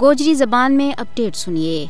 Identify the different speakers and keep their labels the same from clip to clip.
Speaker 1: گوجری زبان میں اپڈیٹ سنیے۔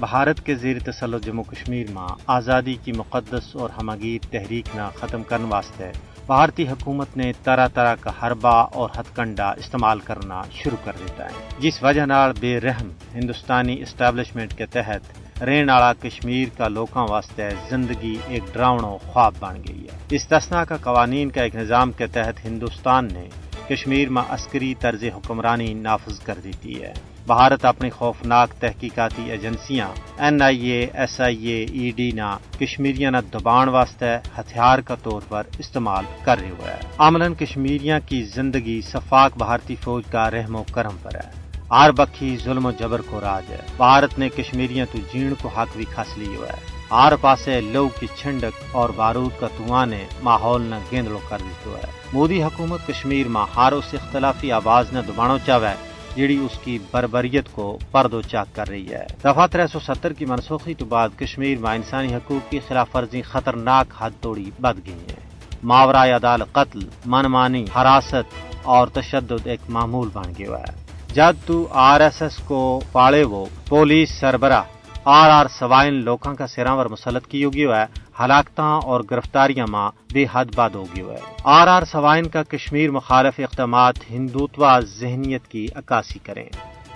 Speaker 2: بھارت کے زیر تسلط جموں کشمیر میں آزادی کی مقدس اور ہمگیر تحریک نہ ختم کرنے واسطے بھارتی حکومت نے طرح طرح کا حربہ اور ہتھ کنڈا استعمال کرنا شروع کر دیتا ہے۔ جس وجہ نال بے رحم ہندوستانی اسٹیبلشمنٹ کے تحت رین آڑا کشمیر کا لوکاں واسطے زندگی ایک ڈراؤنو خواب بن گئی ہے۔ استثناء کا قوانین کا ایک نظام کے تحت ہندوستان نے کشمیر میں عسکری طرز حکمرانی نافذ کر دیتی ہے۔ بھارت اپنی خوفناک تحقیقاتی ایجنسیاں، N I A, S I A, E D نہ کشمیریاں نہ دبان واسطے ہتھیار کا طور پر استعمال کر رہے ہوئے ہے عملاً کشمیریاں کی زندگی صفاق بھارتی فوج کا رحم و کرم پر ہے۔ آر بکھی ظلم و جبر کو راج ہے۔ بھارت نے کشمیریاں تو جین کو حق بھی کھس لی ہوا ہے۔ آر پاسے لو کی چھنڈک اور بارود کا دھواں نے ماحول نہ گیندڑو کر دیتا ہے۔ مودی حکومت کشمیر میں ہار اس اختلافی آواز نے دبانو چاوے جیڑی اس کی بربریت کو پردو چاک کر رہی ہے۔ دفعہ تر سو ستر کی منسوخی تو بعد کشمیر میں انسانی حقوق کی خلاف ورزی خطرناک حد توڑی بد گئی ہے۔ ماورا عدالت، قتل من مانی حراست اور تشدد ایک معمول بن گیا ہے۔ جب تو آر ایس ایس کو پاڑے وہ پولیس سربراہ آر آر سوائن لوکاں کا سراور مسلط کی ہوگی ہے ہلاکتاں اور گرفتاریاں ماں بے حد باد ہوگی ہے آر آر سوائن کا کشمیر مخالف اقدامات ہندوتوا ذہنیت کی عکاسی کریں۔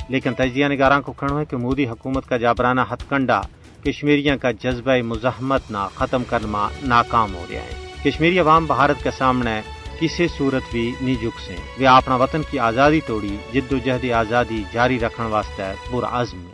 Speaker 2: لیکن تجزیہ نگاراں کو کھڑو ہے کہ مودی حکومت کا جابرانہ ہتھ کنڈا کشمیریاں کا جذبہ مزاحمت نہ ختم کرنا ناکام ہو رہا ہے کشمیری عوام بھارت کے سامنے کسی صورت بھی نہیں جھک سے وہ اپنا وطن کی آزادی توڑی، جد و جہد آزادی جاری رکھنے واسطے پورا عزم